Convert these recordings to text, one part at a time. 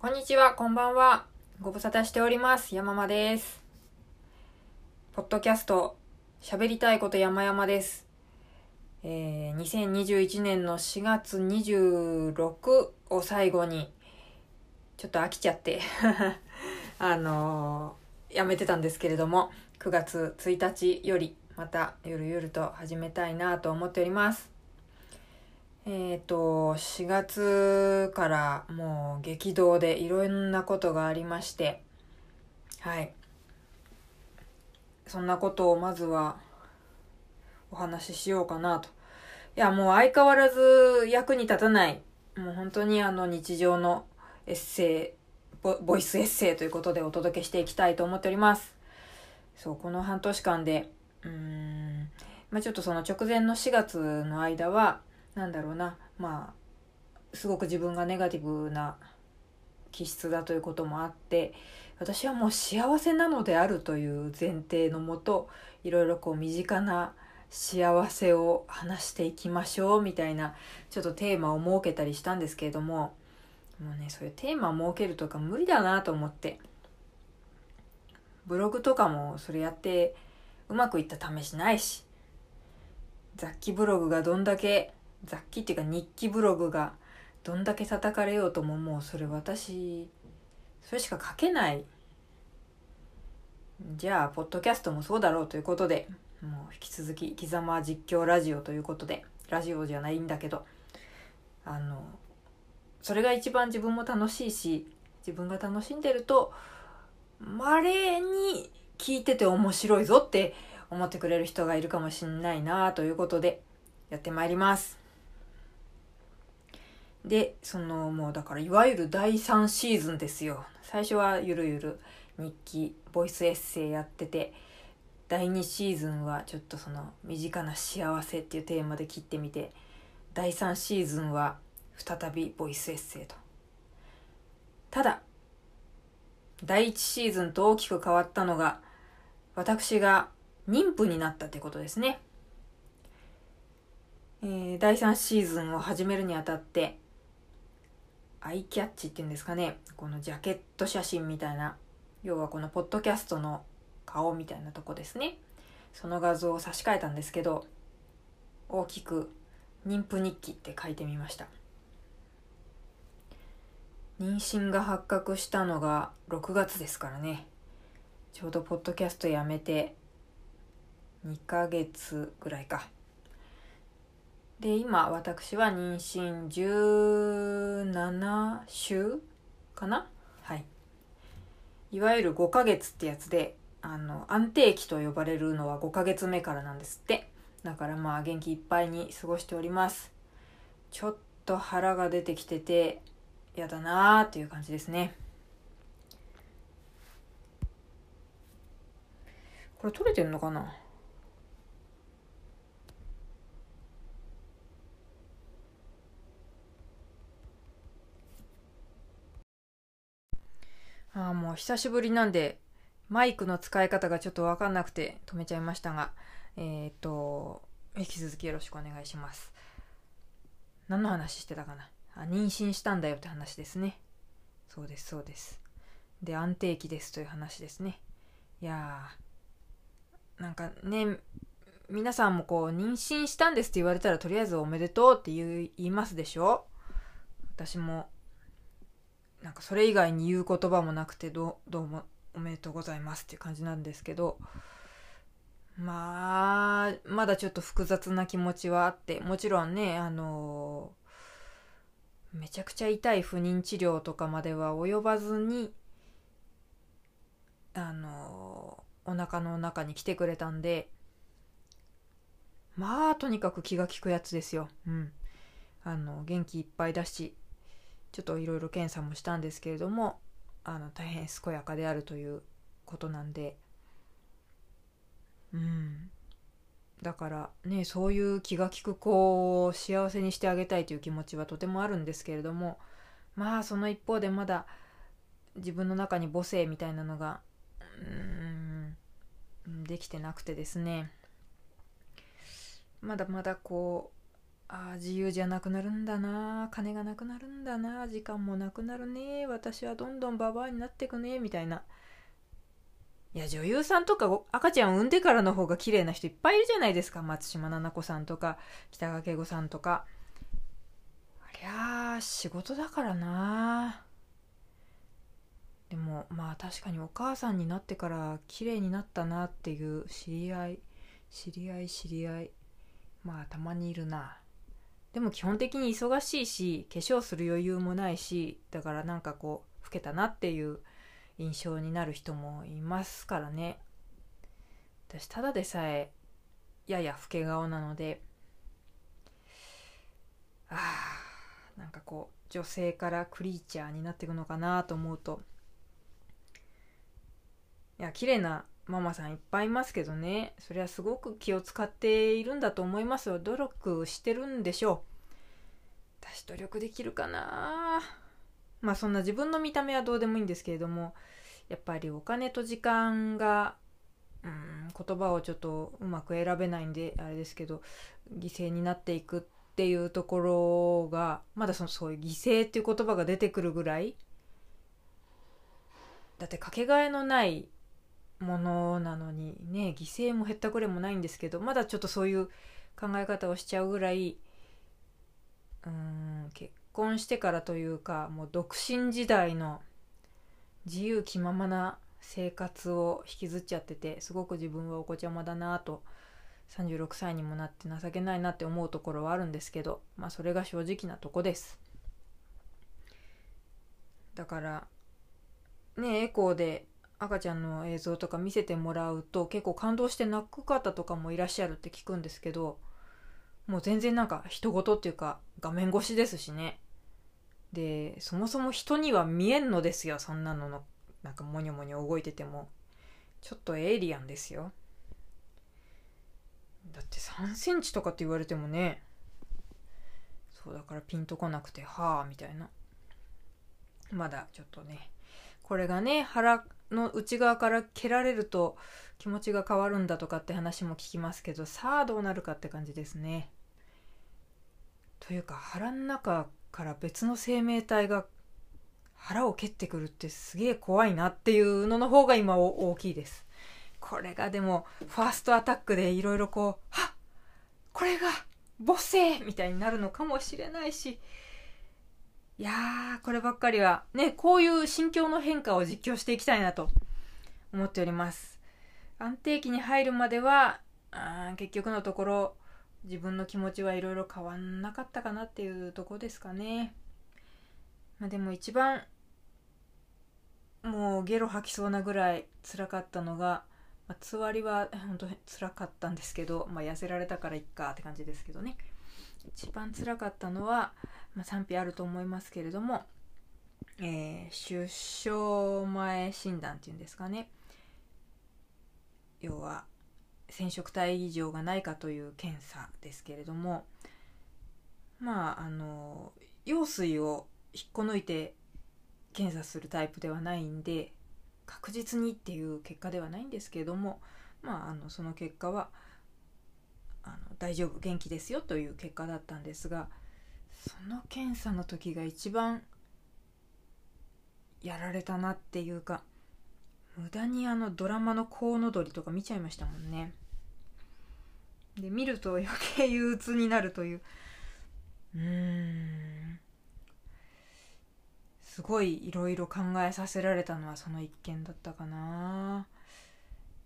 こんにちは、こんばんは。ご無沙汰しております。山間です。ポッドキャスト、喋りたいこと山々です。えー、2021年の4月26を最後に、ちょっと飽きちゃって、あのーやめてたんですけれども、9月1日より、またゆるゆると始めたいなと思っております。えっ、と、4月からもう激動でいろんなことがありまして、はい。そんなことをまずはお話ししようかなと。いや、もう相変わらず役に立たない、もう本当にあの日常のエッセイ、ボボイスエッセイということでお届けしていきたいと思っております。そう、この半年間で、うーん、まあちょっとその直前の4月の間は、なんだろうな。まあすごく自分がネガティブな気質だということもあって私はもう幸せなのであるという前提のもといろいろこう身近な幸せを話していきましょうみたいなちょっとテーマを設けたりしたんですけれどももうねそういうテーマを設けるとか無理だなと思ってブログとかもそれやってうまくいった試しないし雑記ブログがどんだけ雑記っていうか日記ブログがどんだけ叩かれようとももうそれ私それしか書けないじゃあポッドキャストもそうだろうということでもう引き続き「生き様実況ラジオ」ということでラジオじゃないんだけどあのそれが一番自分も楽しいし自分が楽しんでるとまれに聞いてて面白いぞって思ってくれる人がいるかもしんないなということでやってまいります。で、そのもうだからいわゆる第3シーズンですよ。最初はゆるゆる日記、ボイスエッセイやってて、第2シーズンはちょっとその身近な幸せっていうテーマで切ってみて、第3シーズンは再びボイスエッセイと。ただ、第1シーズンと大きく変わったのが、私が妊婦になったってことですね。えー第3シーズンを始めるにあたって、アイキャッチっていうんですかね、このジャケット写真みたいな、要はこのポッドキャストの顔みたいなとこですね。その画像を差し替えたんですけど、大きく妊婦日記って書いてみました。妊娠が発覚したのが6月ですからね。ちょうどポッドキャストやめて2ヶ月ぐらいか。で、今私は妊娠17週かな？はい。いわゆる5ヶ月ってやつで、あの、安定期と呼ばれるのは5ヶ月目からなんですって。だからまあ元気いっぱいに過ごしております。ちょっと腹が出てきてて、やだなーっていう感じですね。これ取れてんのかな？あ、もう久しぶりなんで、マイクの使い方がちょっとわかんなくて止めちゃいましたが、えっ、と、引き続きよろしくお願いします。何の話してたかな？あ、妊娠したんだよって話ですね。そうです、そうです。で、安定期ですという話ですね。いやー、なんかね、皆さんもこう、妊娠したんですって言われたら、とりあえずおめでとうって言いますでしょ？私もなんかそれ以外に言う言葉もなくてどうどうもおめでとうございますっていう感じなんですけどまあまだちょっと複雑な気持ちはあってもちろんねあのめちゃくちゃ痛い不妊治療とかまでは及ばずにあのお腹の中に来てくれたんでまあとにかく気が利くやつですよ。うん。あの元気いっぱいだしちょっといろいろ検査もしたんですけれどもあの大変健やかであるということなんで。うん。だからねそういう気が利く子を幸せにしてあげたいという気持ちはとてもあるんですけれどもまあその一方でまだ自分の中に母性みたいなのがうんできてなくてですね。まだまだこうああ自由じゃなくなるんだな金がなくなるんだな時間もなくなるね私はどんどんババアになってくねみたいな。いや女優さんとか赤ちゃんを産んでからの方が綺麗な人いっぱいいるじゃないですか。松島菜々子さんとか北川景子さんとか。ありゃあ仕事だからなでもまあ確かにお母さんになってから綺麗になったなっていう知り合い知り合い知り合い。まあたまにいるな。でも基本的に忙しいし化粧する余裕もないしだからなんかこう老けたなっていう印象になる人もいますからね。私ただでさえやや老け顔なのであーなんかこう女性からクリーチャーになっていくのかなと思うといや綺麗なママさんいっぱいいますけどね。それはすごく気を使っているんだと思いますよ。努力してるんでしょう。私努力できるかな。まあそんな自分の見た目はどうでもいいんですけれどもやっぱりお金と時間がうん言葉をちょっとうまく選べないんであれですけど犠牲になっていくっていうところがまだそのそういう犠牲っていう言葉が出てくるぐらい。だってかけがえのないものなのにね犠牲も減ったくれもないんですけどまだちょっとそういう考え方をしちゃうぐらいうん結婚してからというかもう独身時代の自由気ままな生活を引きずっちゃっててすごく自分はお子ちゃまだなと36歳にもなって情けないなって思うところはあるんですけどまあそれが正直なとこです。だからねエコーで赤ちゃんの映像とか見せてもらうと結構感動して泣く方とかもいらっしゃるって聞くんですけどもう全然なんか人事っていうか画面越しですしね。でそもそも人には見えんのですよそんなののなんかモニョモニョ動いてても。ちょっとエイリアンですよ。だって3センチとかって言われてもね。そうだからピンとこなくてはあみたいな。まだちょっとねこれがね腹の内側から蹴られると気持ちが変わるんだとかって話も聞きますけどさあどうなるかって感じですね。というか腹の中から別の生命体が腹を蹴ってくるってすげえ怖いなっていうのの方が今大きいです。これがでもファーストアタックでいろいろこうはっこれが母性みたいになるのかもしれないしいやーこればっかりはねこういう心境の変化を実況していきたいなと思っております安定期に入るまではあ結局のところ自分の気持ちはいろいろ変わんなかったかなっていうとこですかね。まあ、でも一番もうゲロ吐きそうなぐらい辛かったのが、まあ、つわりは本当に辛かったんですけど、まあ、痩せられたからいっかって感じですけどね一番辛かったのは、まあ、賛否あると思いますけれども、えー、出生前診断っていうんですかね。要は染色体異常がないかという検査ですけれどもまああの羊水を引っこ抜いて検査するタイプではないんで確実にっていう結果ではないんですけれどもまああのその結果はあの大丈夫元気ですよという結果だったんですがその検査の時が一番やられたなっていうか無駄にあのドラマのコウノドリとか見ちゃいましたもんね。で見ると余計憂鬱になるという。うーん。すごいいろいろ考えさせられたのはその一件だったかな。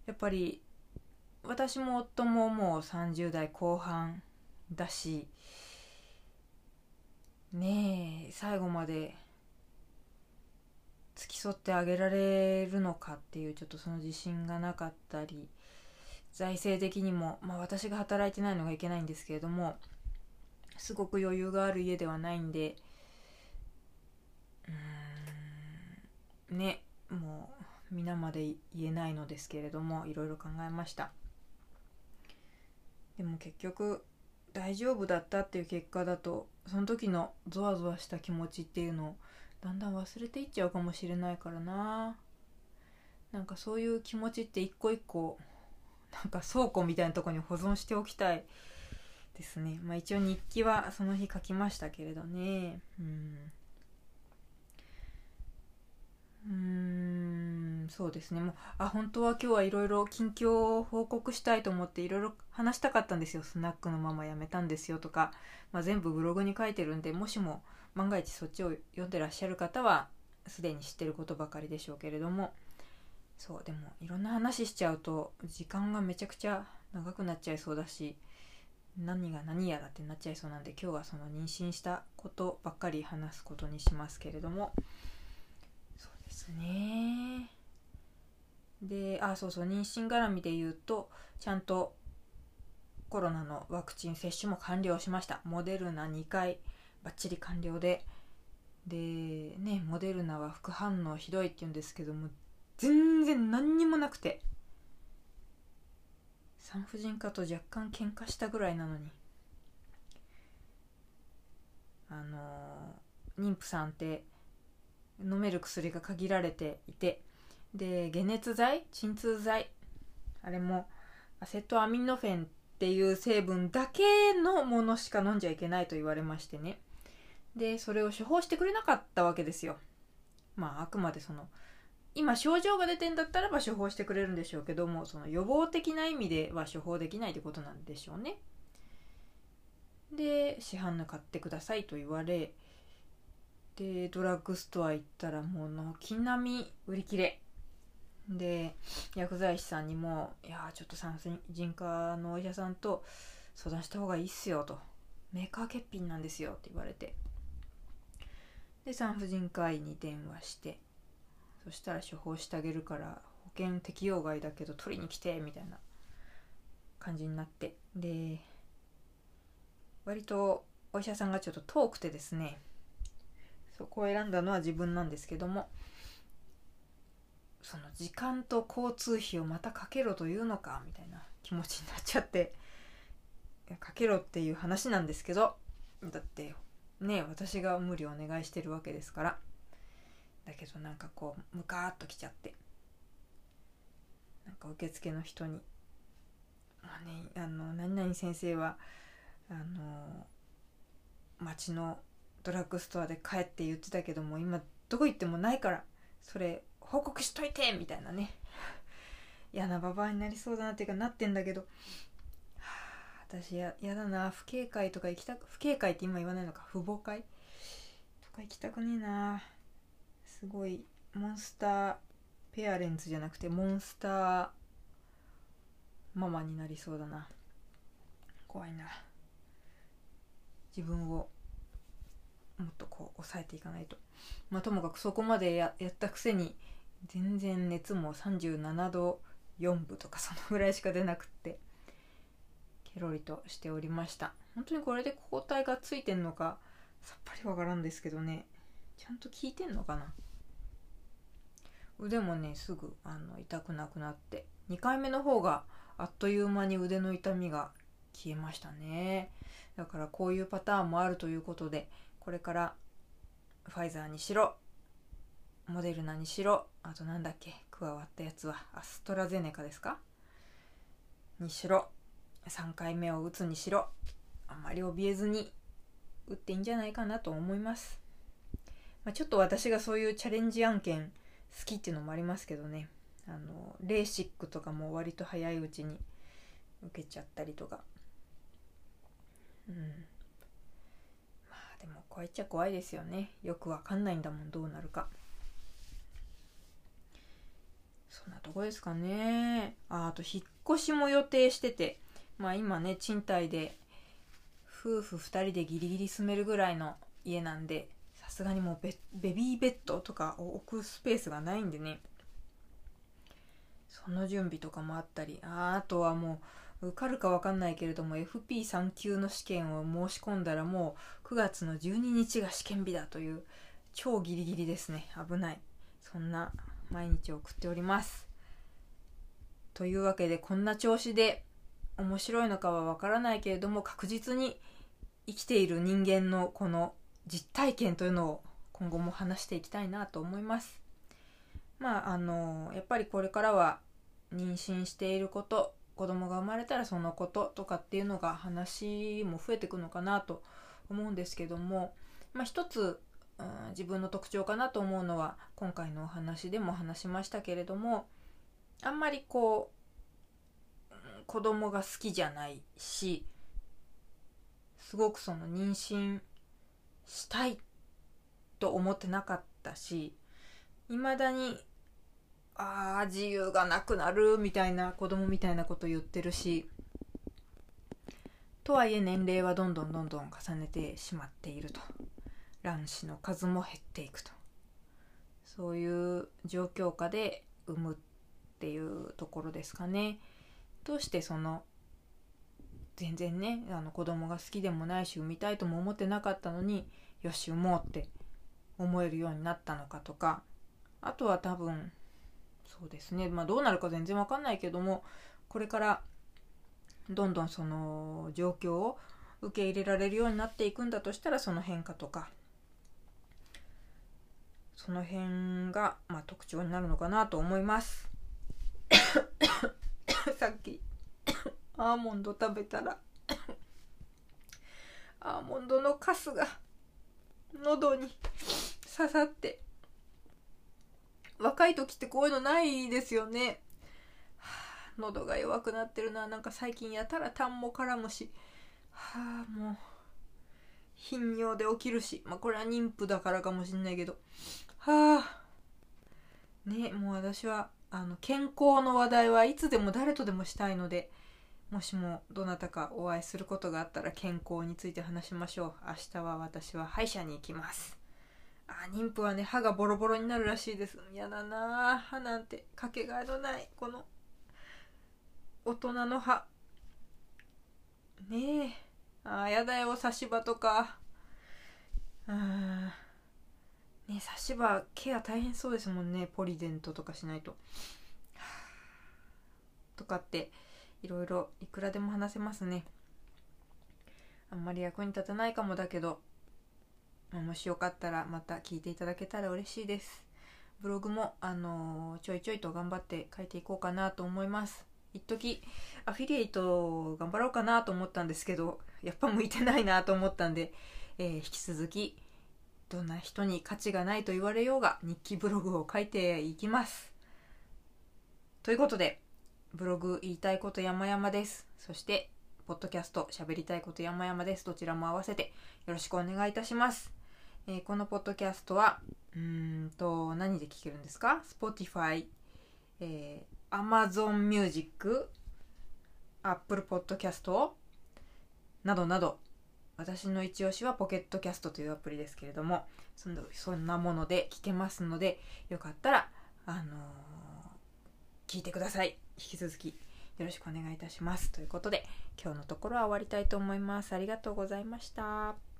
やっぱり私も夫ももう30代後半だしねえ最後まで付き添ってあげられるのかっていうちょっとその自信がなかったり財政的にも、まあ、私が働いてないのがいけないんですけれどもすごく余裕がある家ではないんでうんねもう皆まで言えないのですけれどもいろいろ考えました。でも結局大丈夫だったっていう結果だとその時のゾワゾワした気持ちっていうのをだんだん忘れていっちゃうかもしれないからな。なんかそういう気持ちって一個一個なんか倉庫みたいなとこに保存しておきたいですね。まあ一応日記はその日書きましたけれどね。うん。うんそうですね。もうあ本当は今日はいろいろ近況を報告したいと思っていろいろ話したかったんですよ。スナックのママ辞めたんですよとか、まあ、全部ブログに書いてるんでもしも万が一そっちを読んでらっしゃる方はすでに知ってることばかりでしょうけれども。そうでもいろんな話しちゃうと時間がめちゃくちゃ長くなっちゃいそうだし何が何やらってなっちゃいそうなんで今日はその妊娠したことばっかり話すことにしますけれども。ですね。であそうそう妊娠絡みで言うとちゃんとコロナのワクチン接種も完了しました。モデルナ2回バッチリ完了で。でねモデルナは副反応ひどいって言うんですけども全然何にもなくて。産婦人科と若干喧嘩したぐらいなのに。あの妊婦さんって飲める薬が限られていてで解熱剤鎮痛剤あれもアセトアミノフェンっていう成分だけのものしか飲んじゃいけないと言われましてね。でそれを処方してくれなかったわけですよ。まああくまでその今症状が出てんだったらば処方してくれるんでしょうけどもその予防的な意味では処方できないってことなんでしょうね。で市販の買ってくださいと言われでドラッグストア行ったらもう軒並み売り切れ。で薬剤師さんにも「いやちょっと産婦人科のお医者さんと相談した方がいいっすよ」と「メーカー欠品なんですよ」って言われて。で産婦人科医に電話してそしたら処方してあげるから保険適用外だけど取りに来てみたいな感じになって。で割とお医者さんがちょっと遠くてですね。こを選んだのは自分なんですけどもその時間と交通費をまたかけろというのかみたいな気持ちになっちゃってかけろっていう話なんですけどだってね私が無理お願いしてるわけですからだけどなんかこうムカーっときちゃってなんか受付の人に「まあねあの何々先生はあの町のドラッグストアで帰って言ってたけども今どこ行ってもないからそれ報告しといて!」みたいなね。嫌なババアになりそうだなっていうかなってんだけど、私ややだな。不警戒とか行きたく不警戒って今言わないのか。父母会？とか行きたくねえな。すごいモンスターペアレンツじゃなくてモンスターママになりそうだな。怖いな。自分をもっとこう抑えていかないと。まあともかくそこまでやったくせに全然熱も37度4分とかそのぐらいしか出なくってケロリとしておりました。本当にこれで抗体がついてんのかさっぱりわからんですけどね。ちゃんと効いてんのかな。腕もねすぐあの痛くなくなって2回目の方があっという間に腕の痛みが消えましたね。だからこういうパターンもあるということでこれからファイザーにしろモデルナにしろあとなんだっけ加わったやつはアストラゼネカですか？にしろ3回目を打つにしろあまり怯えずに打っていいんじゃないかなと思います、まあ、ちょっと私がそういうチャレンジ案件好きっていうのもありますけどね。あのレーシックとかも割と早いうちに受けちゃったりとか。うん。怖いっちゃ怖いですよね。よくわかんないんだもんどうなるか。そんなとこですかね。ああと引っ越しも予定してて。まあ今ね賃貸で夫婦2人でギリギリ住めるぐらいの家なんでさすがにもうベベビーベッドとかを置くスペースがないんでね。その準備とかもあったりああとはもう受かるか分かんないけれども FP3 級の試験を申し込んだらもう9月の12日が試験日だという超ギリギリですね。危ない。そんな毎日を送っております。というわけでこんな調子で面白いのかは分からないけれども確実に生きている人間のこの実体験というのを今後も話していきたいなと思います。まああのやっぱりこれからは妊娠していること子供が生まれたらそのこととかっていうのが話も増えてくのかなと思うんですけども、まあ、一つ、うん、自分の特徴かなと思うのは今回のお話でも話しましたけれどもあんまりこう子供が好きじゃないしすごくその妊娠したいと思ってなかったしいまだにああ自由がなくなるみたいな子供みたいなこと言ってるしとはいえ年齢はどんどんどんどん重ねてしまっていると。卵子の数も減っていくと。そういう状況下で産むっていうところですかね。どうしてその全然ねあの子供が好きでもないし産みたいとも思ってなかったのによし産もうって思えるようになったのかとかあとは多分そうですね。まあどうなるか全然わかんないけどもこれからどんどんその状況を受け入れられるようになっていくんだとしたらその変化とかその辺が、まあ、特徴になるのかなと思います。さっきアーモンド食べたらアーモンドのカスが喉に刺さって若い時ってこういうのないですよね、喉が弱くなってるな。なんか最近やたら痰も絡むしはあもう頻尿で起きるし。まあこれは妊婦だからかもしんないけど。はあ。ねもう私はあの健康の話題はいつでも誰とでもしたいのでもしもどなたかお会いすることがあったら健康について話しましょう。明日は私は歯医者に行きます。あ妊婦はね歯がボロボロになるらしいです。嫌だな。歯なんてかけがえのない。この大人の歯。ねえ。あやだよ差し歯とか。あね差し歯ケア大変そうですもんね。ポリデントとかしないと。とかっていろいろいくらでも話せますね。あんまり役に立たないかもだけど。もしよかったらまた聞いていただけたら嬉しいです。ブログも、あのー、ちょいちょいと頑張って書いていこうかなと思います。一時アフィリエイト頑張ろうかなと思ったんですけどやっぱ向いてないなと思ったんで、えー、引き続きどんな人に価値がないと言われようが日記ブログを書いていきます。ということでブログ言いたいこと山々です。そしてポッドキャスト喋りたいこと山々です。どちらも合わせてよろしくお願いいたします。えー、このポッドキャストは、うんと、何で聞けるんですか ?Spotify、えー、Amazon Music、Apple Podcast などなど、私の一押しはポケットキャストというアプリですけれども、そんそんなもので聞けますので、よかったら、あのー、聞いてください。引き続きよろしくお願いいたします。ということで、今日のところは終わりたいと思います。ありがとうございました。